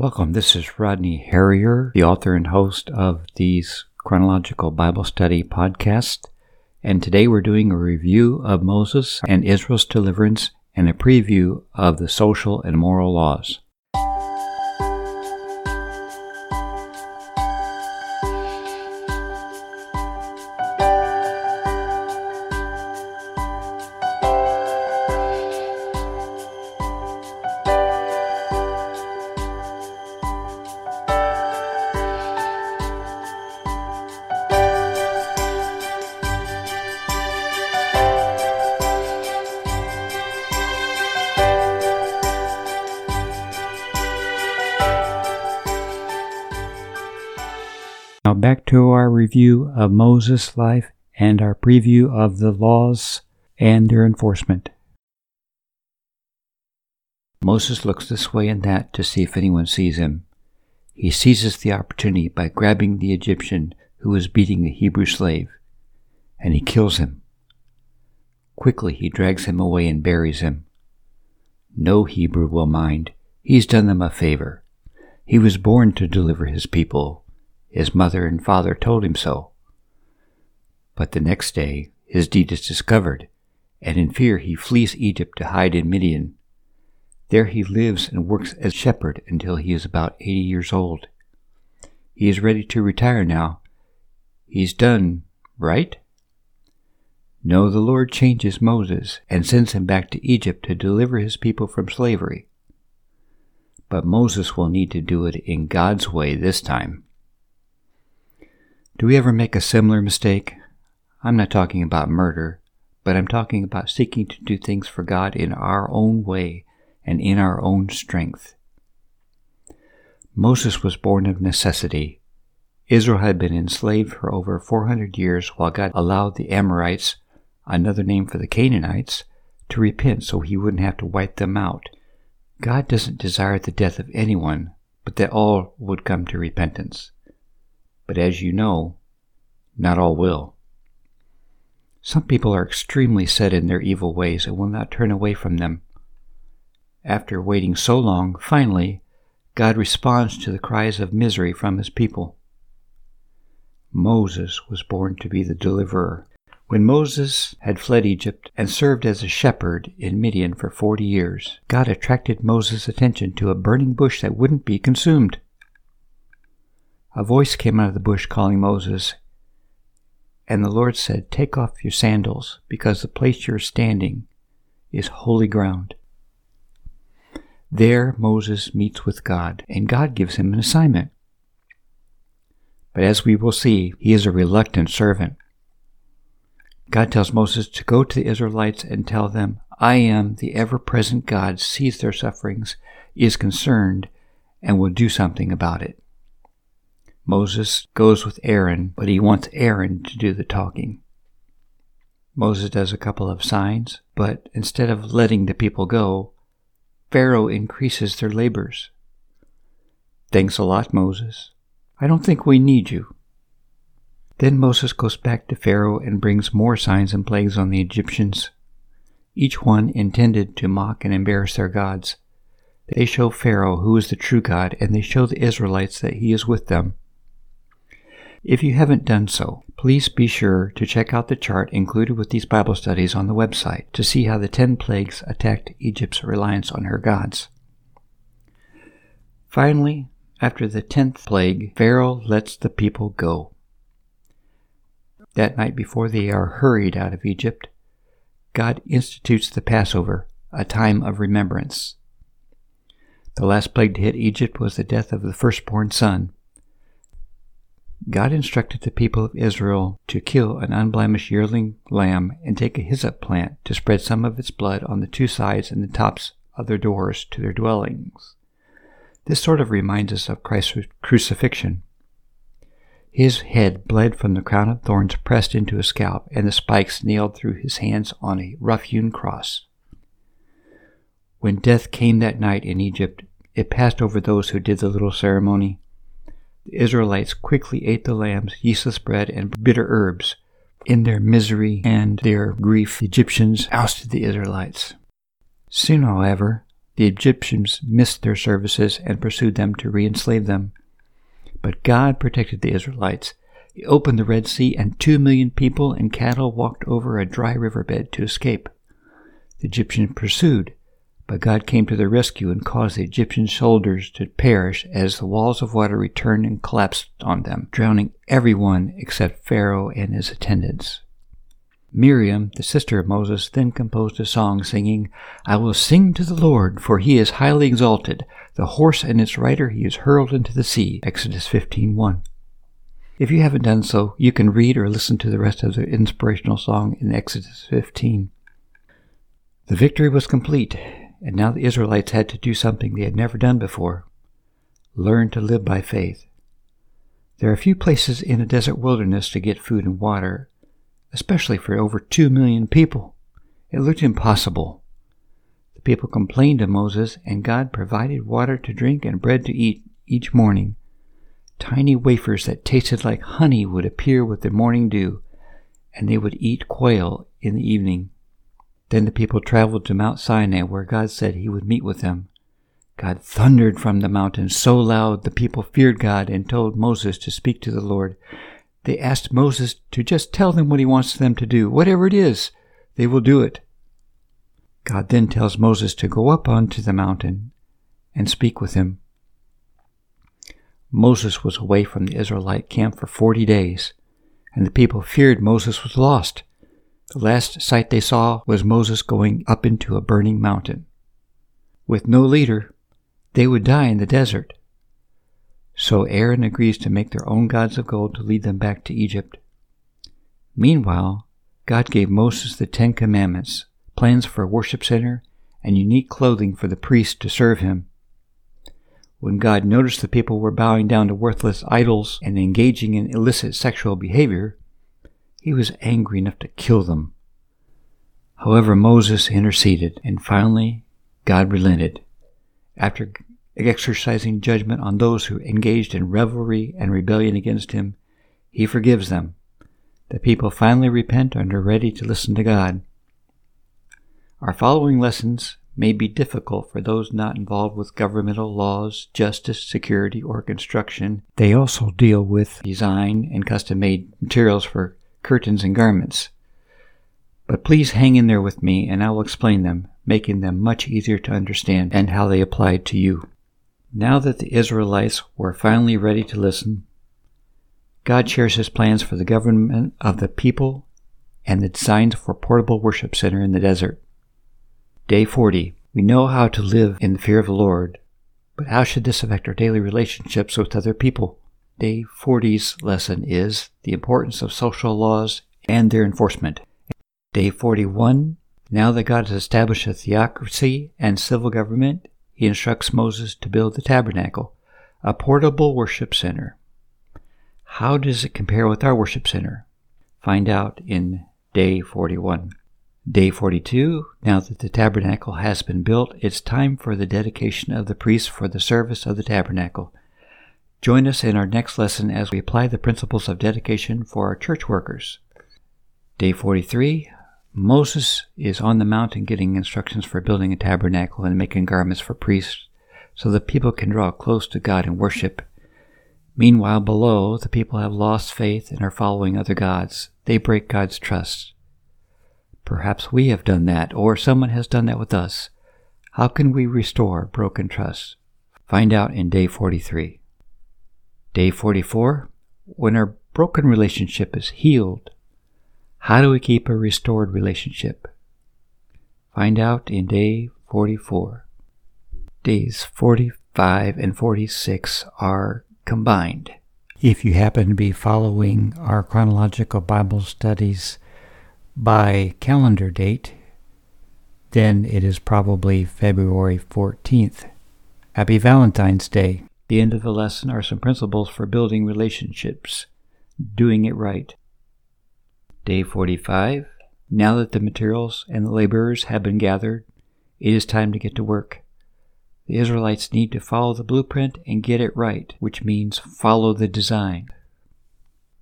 Welcome. This is Rodney Harrier, the author and host of these Chronological Bible Study podcasts. And today we're doing a review of Moses and Israel's deliverance and a preview of the social and moral laws. Now back to our review of Moses' life and our preview of the laws and their enforcement. Moses looks this way and that to see if anyone sees him. He seizes the opportunity by grabbing the Egyptian who is beating the Hebrew slave, and he kills him. Quickly he drags him away and buries him. No Hebrew will mind. He's done them a favor. He was born to deliver his people, his mother and father told him so. But the next day his deed is discovered, and in fear he flees Egypt to hide in Midian. There he lives and works as shepherd until he is about eighty years old. He is ready to retire now. He's done, right? No, the Lord changes Moses and sends him back to Egypt to deliver his people from slavery. But Moses will need to do it in God's way this time. Do we ever make a similar mistake? I'm not talking about murder, but I'm talking about seeking to do things for God in our own way and in our own strength. Moses was born of necessity. Israel had been enslaved for over 400 years while God allowed the Amorites, another name for the Canaanites, to repent so he wouldn't have to wipe them out. God doesn't desire the death of anyone, but that all would come to repentance but as you know, not all will. Some people are extremely set in their evil ways and will not turn away from them. After waiting so long, finally, God responds to the cries of misery from his people. Moses was born to be the deliverer. When Moses had fled Egypt and served as a shepherd in Midian for forty years, God attracted Moses' attention to a burning bush that wouldn't be consumed. A voice came out of the bush calling Moses, and the Lord said, Take off your sandals, because the place you're standing is holy ground. There Moses meets with God, and God gives him an assignment. But as we will see, he is a reluctant servant. God tells Moses to go to the Israelites and tell them, I am the ever present God, sees their sufferings, is concerned, and will do something about it. Moses goes with Aaron, but he wants Aaron to do the talking. Moses does a couple of signs, but instead of letting the people go, Pharaoh increases their labors. Thanks a lot, Moses. I don't think we need you. Then Moses goes back to Pharaoh and brings more signs and plagues on the Egyptians, each one intended to mock and embarrass their gods. They show Pharaoh who is the true God, and they show the Israelites that he is with them. If you haven't done so, please be sure to check out the chart included with these Bible studies on the website to see how the ten plagues attacked Egypt's reliance on her gods. Finally, after the tenth plague, Pharaoh lets the people go. That night before they are hurried out of Egypt, God institutes the Passover, a time of remembrance. The last plague to hit Egypt was the death of the firstborn son, God instructed the people of Israel to kill an unblemished yearling lamb and take a hyssop plant to spread some of its blood on the two sides and the tops of their doors to their dwellings. This sort of reminds us of Christ's crucifixion. His head bled from the crown of thorns pressed into his scalp, and the spikes nailed through his hands on a rough hewn cross. When death came that night in Egypt, it passed over those who did the little ceremony the Israelites quickly ate the lambs, yeastless bread, and bitter herbs. In their misery and their grief, the Egyptians ousted the Israelites. Soon, however, the Egyptians missed their services and pursued them to re enslave them. But God protected the Israelites. He opened the Red Sea, and two million people and cattle walked over a dry riverbed to escape. The Egyptians pursued, but God came to their rescue and caused the Egyptian soldiers to perish as the walls of water returned and collapsed on them, drowning everyone except Pharaoh and his attendants. Miriam, the sister of Moses, then composed a song singing, I will sing to the Lord, for he is highly exalted. The horse and its rider he is hurled into the sea. Exodus 15:1. If you haven't done so, you can read or listen to the rest of the inspirational song in Exodus 15. The victory was complete, and now the Israelites had to do something they had never done before learn to live by faith. There are few places in a desert wilderness to get food and water, especially for over two million people. It looked impossible. The people complained to Moses, and God provided water to drink and bread to eat each morning. Tiny wafers that tasted like honey would appear with the morning dew, and they would eat quail in the evening. Then the people traveled to Mount Sinai, where God said he would meet with them. God thundered from the mountain so loud the people feared God and told Moses to speak to the Lord. They asked Moses to just tell them what he wants them to do. Whatever it is, they will do it. God then tells Moses to go up onto the mountain and speak with him. Moses was away from the Israelite camp for forty days, and the people feared Moses was lost. The last sight they saw was Moses going up into a burning mountain. With no leader, they would die in the desert. So Aaron agrees to make their own gods of gold to lead them back to Egypt. Meanwhile, God gave Moses the Ten Commandments, plans for a worship center, and unique clothing for the priests to serve him. When God noticed the people were bowing down to worthless idols and engaging in illicit sexual behavior, he was angry enough to kill them. However, Moses interceded, and finally God relented. After exercising judgment on those who engaged in revelry and rebellion against him, he forgives them. The people finally repent and are ready to listen to God. Our following lessons may be difficult for those not involved with governmental laws, justice, security, or construction. They also deal with design and custom made materials for curtains, and garments. But please hang in there with me and I will explain them, making them much easier to understand and how they applied to you. Now that the Israelites were finally ready to listen, God shares his plans for the government of the people and the designs for portable worship center in the desert. Day 40. We know how to live in the fear of the Lord, but how should this affect our daily relationships with other people? Day 40's lesson is the importance of social laws and their enforcement. Day 41 Now that God has established a theocracy and civil government, he instructs Moses to build the tabernacle, a portable worship center. How does it compare with our worship center? Find out in day 41. Day 42 Now that the tabernacle has been built, it's time for the dedication of the priests for the service of the tabernacle. Join us in our next lesson as we apply the principles of dedication for our church workers. Day 43 Moses is on the mountain getting instructions for building a tabernacle and making garments for priests so the people can draw close to God and worship. Meanwhile, below, the people have lost faith and are following other gods. They break God's trust. Perhaps we have done that, or someone has done that with us. How can we restore broken trust? Find out in day 43. Day 44 When our broken relationship is healed, how do we keep a restored relationship? Find out in day 44. Days 45 and 46 are combined. If you happen to be following our chronological Bible studies by calendar date, then it is probably February 14th. Happy Valentine's Day the end of the lesson are some principles for building relationships, doing it right. Day 45. Now that the materials and the laborers have been gathered, it is time to get to work. The Israelites need to follow the blueprint and get it right, which means follow the design.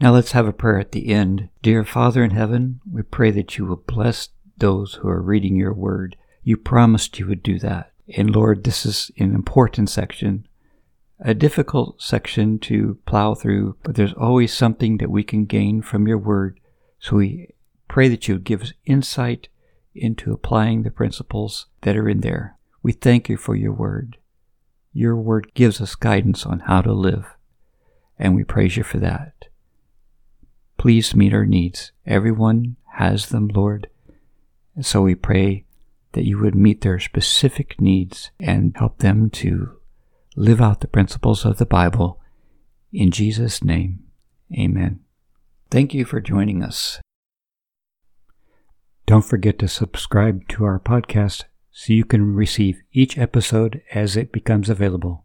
Now let's have a prayer at the end. Dear Father in heaven, we pray that you will bless those who are reading your word. You promised you would do that. And Lord, this is an important section, a difficult section to plow through, but there's always something that we can gain from your word. So we pray that you would give us insight into applying the principles that are in there. We thank you for your word. Your word gives us guidance on how to live, and we praise you for that. Please meet our needs. Everyone has them, Lord. And so we pray that you would meet their specific needs and help them to live out the principles of the Bible. In Jesus' name, amen. Thank you for joining us. Don't forget to subscribe to our podcast so you can receive each episode as it becomes available.